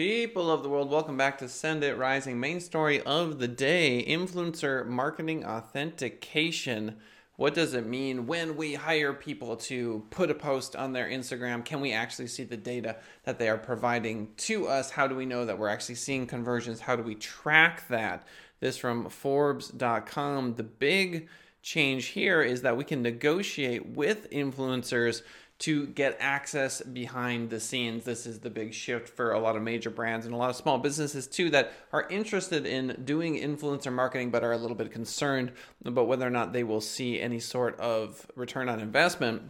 People of the world, welcome back to Send It Rising. Main story of the day influencer marketing authentication. What does it mean when we hire people to put a post on their Instagram? Can we actually see the data that they are providing to us? How do we know that we're actually seeing conversions? How do we track that? This from Forbes.com. The big change here is that we can negotiate with influencers to get access behind the scenes. This is the big shift for a lot of major brands and a lot of small businesses too that are interested in doing influencer marketing but are a little bit concerned about whether or not they will see any sort of return on investment.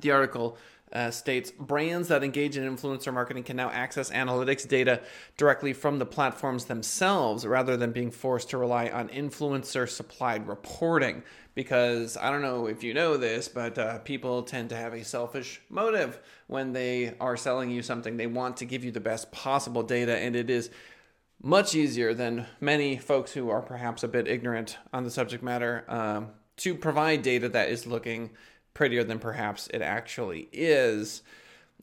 The article uh, states brands that engage in influencer marketing can now access analytics data directly from the platforms themselves rather than being forced to rely on influencer supplied reporting because I don't know if you know this, but uh, people tend to have a selfish motive when they are selling you something. They want to give you the best possible data, and it is much easier than many folks who are perhaps a bit ignorant on the subject matter um, to provide data that is looking prettier than perhaps it actually is.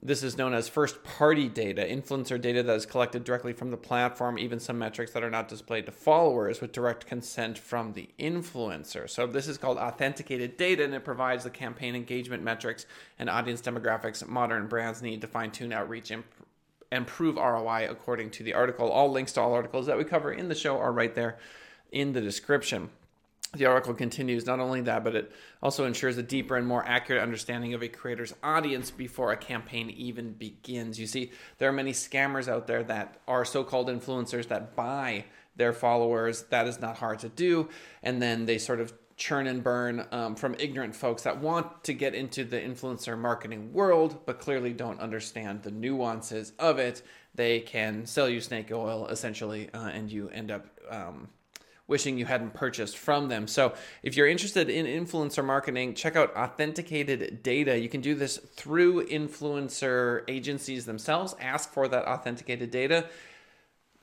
This is known as first party data, influencer data that is collected directly from the platform, even some metrics that are not displayed to followers with direct consent from the influencer. So, this is called authenticated data and it provides the campaign engagement metrics and audience demographics modern brands need to fine tune outreach and improve ROI according to the article. All links to all articles that we cover in the show are right there in the description the article continues not only that but it also ensures a deeper and more accurate understanding of a creator's audience before a campaign even begins. You see there are many scammers out there that are so-called influencers that buy their followers. That is not hard to do. And then they sort of churn and burn um, from ignorant folks that want to get into the influencer marketing world but clearly don't understand the nuances of it. They can sell you snake oil essentially uh, and you end up um, wishing you hadn't purchased from them. So, if you're interested in influencer marketing, check out authenticated data. You can do this through influencer agencies themselves. Ask for that authenticated data.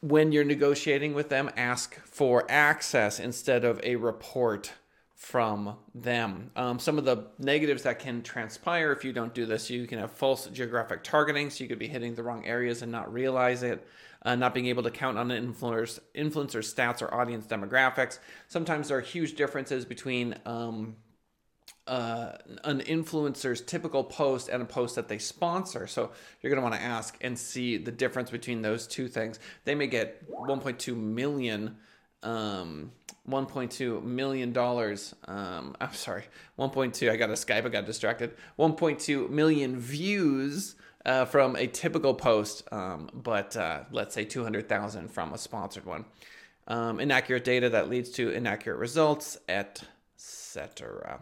When you're negotiating with them, ask for access instead of a report from them. Um, some of the negatives that can transpire if you don't do this, you can have false geographic targeting, so you could be hitting the wrong areas and not realize it. Uh, not being able to count on an influencer's, influencer stats or audience demographics. Sometimes there are huge differences between um, uh, an influencer's typical post and a post that they sponsor. So you're going to want to ask and see the difference between those two things. They may get 1.2 million um, 1.2 million dollars. Um, I'm sorry, 1.2. I got a Skype. I got distracted. 1.2 million views uh, from a typical post, um, but uh, let's say 200,000 from a sponsored one. Um, inaccurate data that leads to inaccurate results, etc.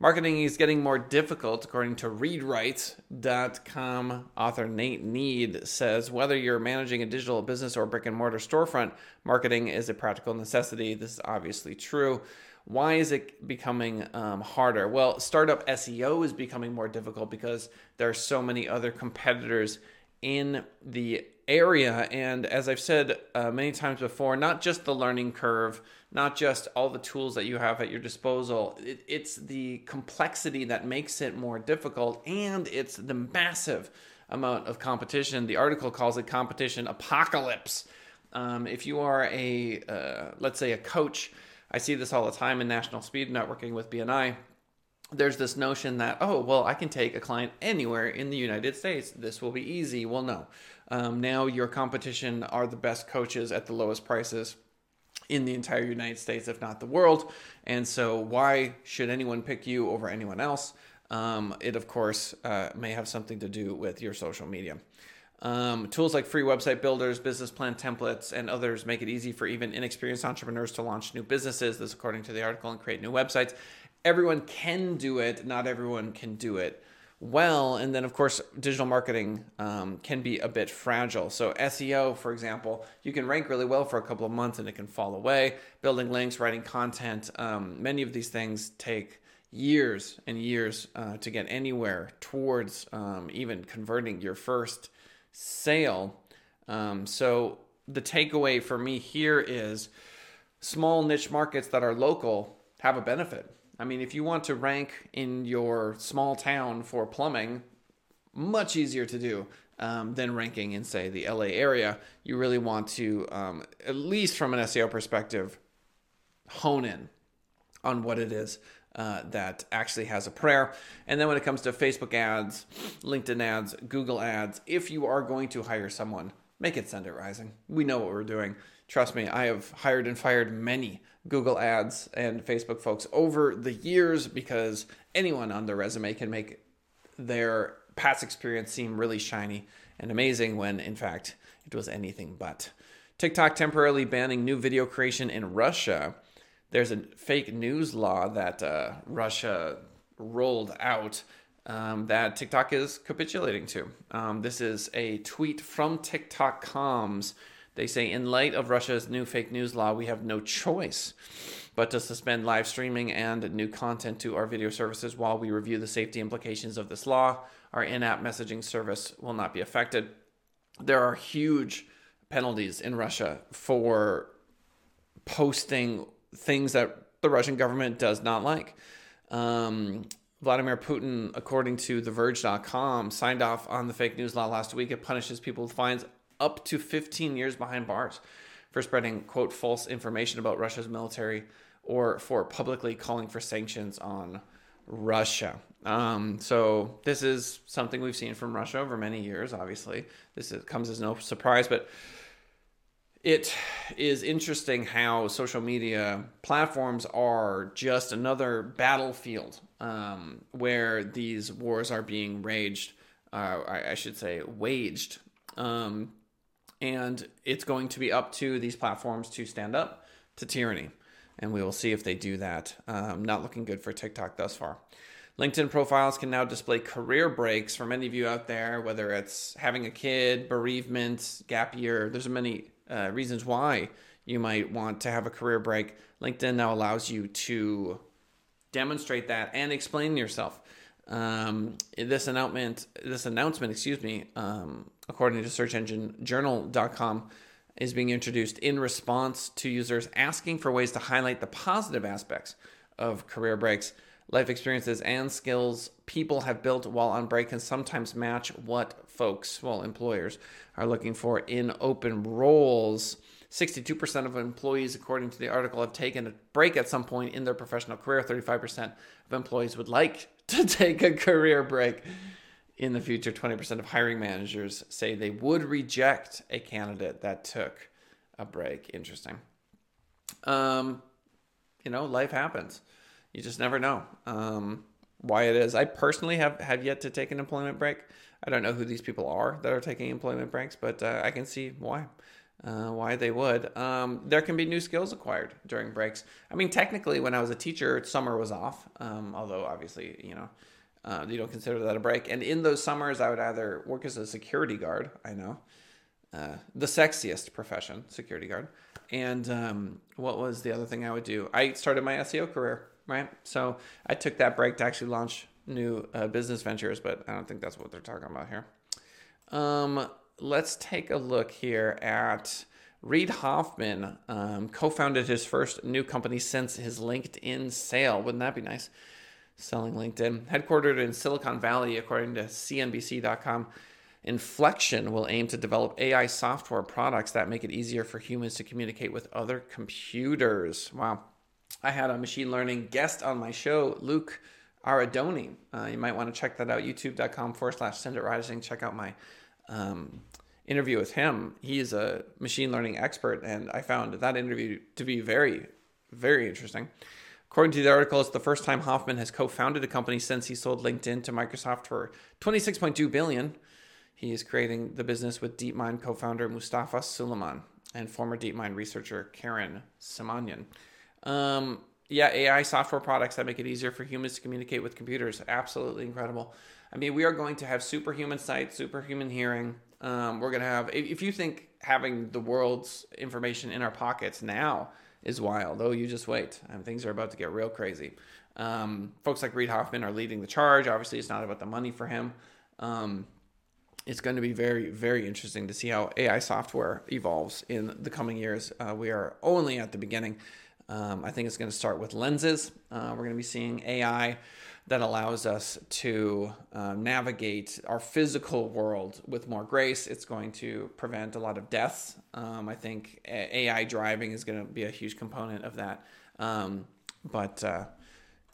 Marketing is getting more difficult, according to ReadWrite.com. Author Nate Nead says whether you're managing a digital business or brick and mortar storefront, marketing is a practical necessity. This is obviously true. Why is it becoming um, harder? Well, startup SEO is becoming more difficult because there are so many other competitors in the area. And as I've said uh, many times before, not just the learning curve, not just all the tools that you have at your disposal, it, it's the complexity that makes it more difficult, and it's the massive amount of competition. The article calls it competition apocalypse. Um, if you are a, uh, let's say, a coach, I see this all the time in national speed networking with BNI there's this notion that oh well i can take a client anywhere in the united states. This will be easy. Well no. Um, now your competition are the best coaches at the lowest prices in the entire United States, if not the world. And so, why should anyone pick you over anyone else? Um, it, of course, uh, may have something to do with your social media. Um, tools like free website builders, business plan templates, and others make it easy for even inexperienced entrepreneurs to launch new businesses. This, according to the article, and create new websites. Everyone can do it, not everyone can do it well. And then, of course, digital marketing um, can be a bit fragile. So, SEO, for example, you can rank really well for a couple of months and it can fall away. Building links, writing content, um, many of these things take years and years uh, to get anywhere towards um, even converting your first sale. Um, so, the takeaway for me here is small niche markets that are local have a benefit I mean, if you want to rank in your small town for plumbing, much easier to do. um, than ranking in, say, the LA area. You really want to, um, at least from an SEO perspective, hone in on what it is uh, that actually has a prayer. And then when it comes to Facebook ads, LinkedIn ads, Google ads, if you are going to hire someone, make it send it rising. We know what we're doing. Trust me, I have hired and fired many Google ads and Facebook folks over the years because anyone on their resume can make their past experience seem really shiny and amazing when in fact it was anything but. TikTok temporarily banning new video creation in Russia. There's a fake news law that uh, Russia rolled out um, that TikTok is capitulating to. Um, this is a tweet from TikTok comms. They say, in light of Russia's new fake news law, we have no choice but to suspend live streaming and new content to our video services while we review the safety implications of this law. Our in app messaging service will not be affected. There are huge penalties in Russia for posting things that the Russian government does not like. Um, Vladimir Putin, according to TheVerge.com, signed off on the fake news law last week. It punishes people with fines up to 15 years behind bars for spreading, quote, false information about Russia's military or for publicly calling for sanctions on Russia. Um, so this is something we've seen from Russia over many years. Obviously, this is, comes as no surprise, but it is interesting how social media platforms are just another battlefield um, where these wars are being raged. Uh, I, I, should say waged. Um, and it's going to be up to these platforms to stand up to tyranny and we will see if they do that. Um, not looking good for TikTok thus far. LinkedIn profiles can now display career breaks for many of you out there, whether it's having a kid, bereavement, gap year. There's many uh, reasons why you might want to have a career break. LinkedIn now allows you to demonstrate that and explain yourself. Um, this announcement, this announcement, excuse me, um, according to search engine journal.com, is being introduced in response to users asking for ways to highlight the positive aspects of career breaks. Life experiences and skills people have built while on break can sometimes match what folks, well, employers, are looking for in open roles. 62% of employees, according to the article, have taken a break at some point in their professional career. 35% of employees would like to take a career break in the future, 20% of hiring managers say they would reject a candidate that took a break. Interesting. Um, you know, life happens. You just never know um, why it is. I personally have, have yet to take an employment break. I don't know who these people are that are taking employment breaks, but uh, I can see why. Uh, why they would. Um, there can be new skills acquired during breaks. I mean, technically, when I was a teacher, summer was off. Um, although, obviously, you know, uh, you don't consider that a break. And in those summers, I would either work as a security guard. I know, uh, the sexiest profession, security guard. And um, what was the other thing I would do? I started my SEO career, right? So I took that break to actually launch new uh, business ventures, but I don't think that's what they're talking about here. Um, let's take a look here at Reid Hoffman. Um, co-founded his first new company since his LinkedIn sale. Wouldn't that be nice? Selling LinkedIn. Headquartered in Silicon Valley, according to CNBC.com, Inflection will aim to develop AI software products that make it easier for humans to communicate with other computers. Wow. I had a machine learning guest on my show, Luke Aradoni. Uh, you might want to check that out, youtube.com forward slash send it rising. Check out my um, interview with him. He is a machine learning expert, and I found that interview to be very, very interesting. According to the article, it's the first time Hoffman has co-founded a company since he sold LinkedIn to Microsoft for 26.2 billion. He is creating the business with DeepMind co-founder Mustafa Suleyman and former DeepMind researcher Karen Simonyan. Um, yeah, AI software products that make it easier for humans to communicate with computers. Absolutely incredible. I mean, we are going to have superhuman sight, superhuman hearing. Um, we're going to have, if you think having the world's information in our pockets now is wild. Oh, you just wait. Um, things are about to get real crazy. Um, folks like Reid Hoffman are leading the charge. Obviously, it's not about the money for him. Um, it's going to be very, very interesting to see how AI software evolves in the coming years. Uh, we are only at the beginning. Um, I think it's going to start with lenses. Uh, we're going to be seeing AI that allows us to uh, navigate our physical world with more grace. It's going to prevent a lot of deaths. Um, I think AI driving is going to be a huge component of that. Um, but uh,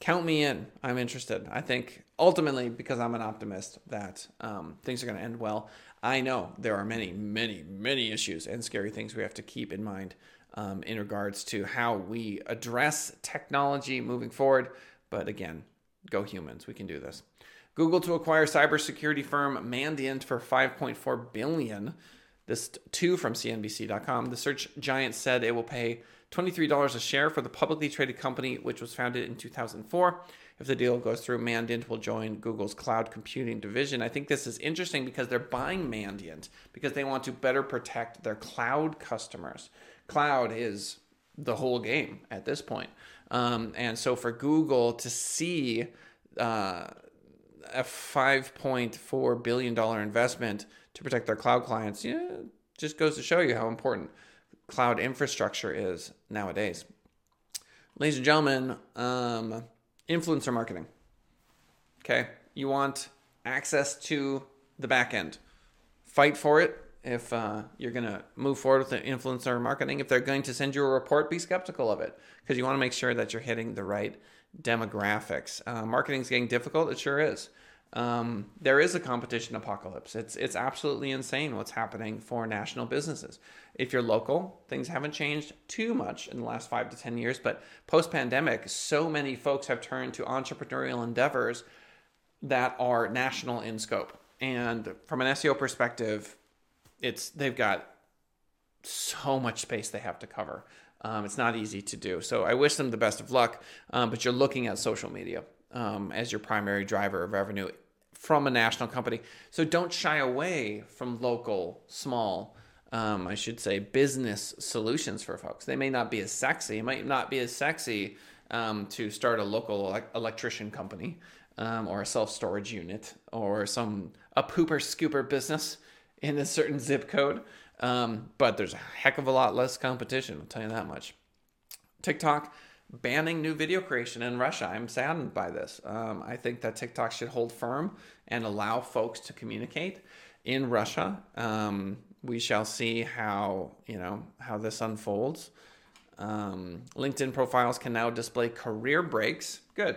count me in. I'm interested. I think ultimately, because I'm an optimist, that um, things are going to end well. I know there are many, many, many issues and scary things we have to keep in mind um, in regards to how we address technology moving forward. But again, go humans. We can do this. Google to acquire cybersecurity firm Mandiant for 5.4 billion. This too from CNBC.com. The search giant said it will pay $23 a share for the publicly traded company, which was founded in 2004. If the deal goes through, Mandiant will join Google's cloud computing division. I think this is interesting because they're buying Mandiant because they want to better protect their cloud customers. Cloud is the whole game at this point. Um, and so for Google to see uh, a $5.4 billion investment to protect their cloud clients, yeah, just goes to show you how important cloud infrastructure is nowadays. Ladies and gentlemen, um, influencer marketing. Okay, you want access to the back end. Fight for it if uh, you're going to move forward with influencer marketing. If they're going to send you a report, be skeptical of it because you want to make sure that you're hitting the right demographics. Uh, marketing is getting difficult. It sure is. Um, there is a competition apocalypse. It's it's absolutely insane what's happening for national businesses. If you're local, things haven't changed too much in the last five to ten years, but post pandemic, so many folks have turned to entrepreneurial endeavors that are national in scope. And from an SEO perspective, it's they've got so much space they have to cover. Um, it's not easy to do. So I wish them the best of luck. Um, but you're looking at social media um, as your primary driver of revenue from a national company. So don't shy away from local, small, um, I should say, business solutions for folks. They may not be as sexy. It might not be as sexy um, to start a local electrician company um, or a self storage unit or some a pooper scooper business in a certain zip code. Um, but there's a heck of a lot less competition, I'll tell you that much. TikTok banning new video creation in Russia. I'm saddened by this. Um, I think that TikTok should hold firm and allow folks to communicate in Russia. Um, we shall see how you know how this unfolds. Um, LinkedIn profiles can now display career breaks. Good.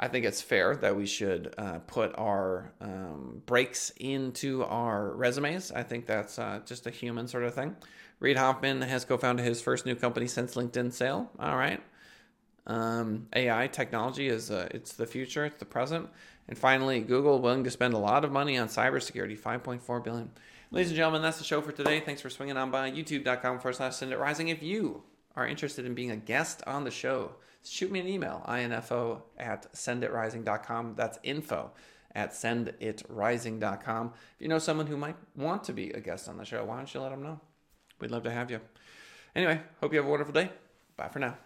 I think it's fair that we should uh, put our um, breaks into our resumes. I think that's uh, just a human sort of thing. Reid Hoffman has co-founded his first new company since LinkedIn sale. All right. Um, AI technology is uh, it's the future, it's the present. And finally, Google willing to spend a lot of money on cybersecurity, 5.4 billion. Ladies and gentlemen, that's the show for today. Thanks for swinging on by youtube.com forward slash send it rising. If you are interested in being a guest on the show, shoot me an email, info at senditrising.com. That's info at senditrising.com. If you know someone who might want to be a guest on the show, why don't you let them know? We'd love to have you. Anyway, hope you have a wonderful day. Bye for now.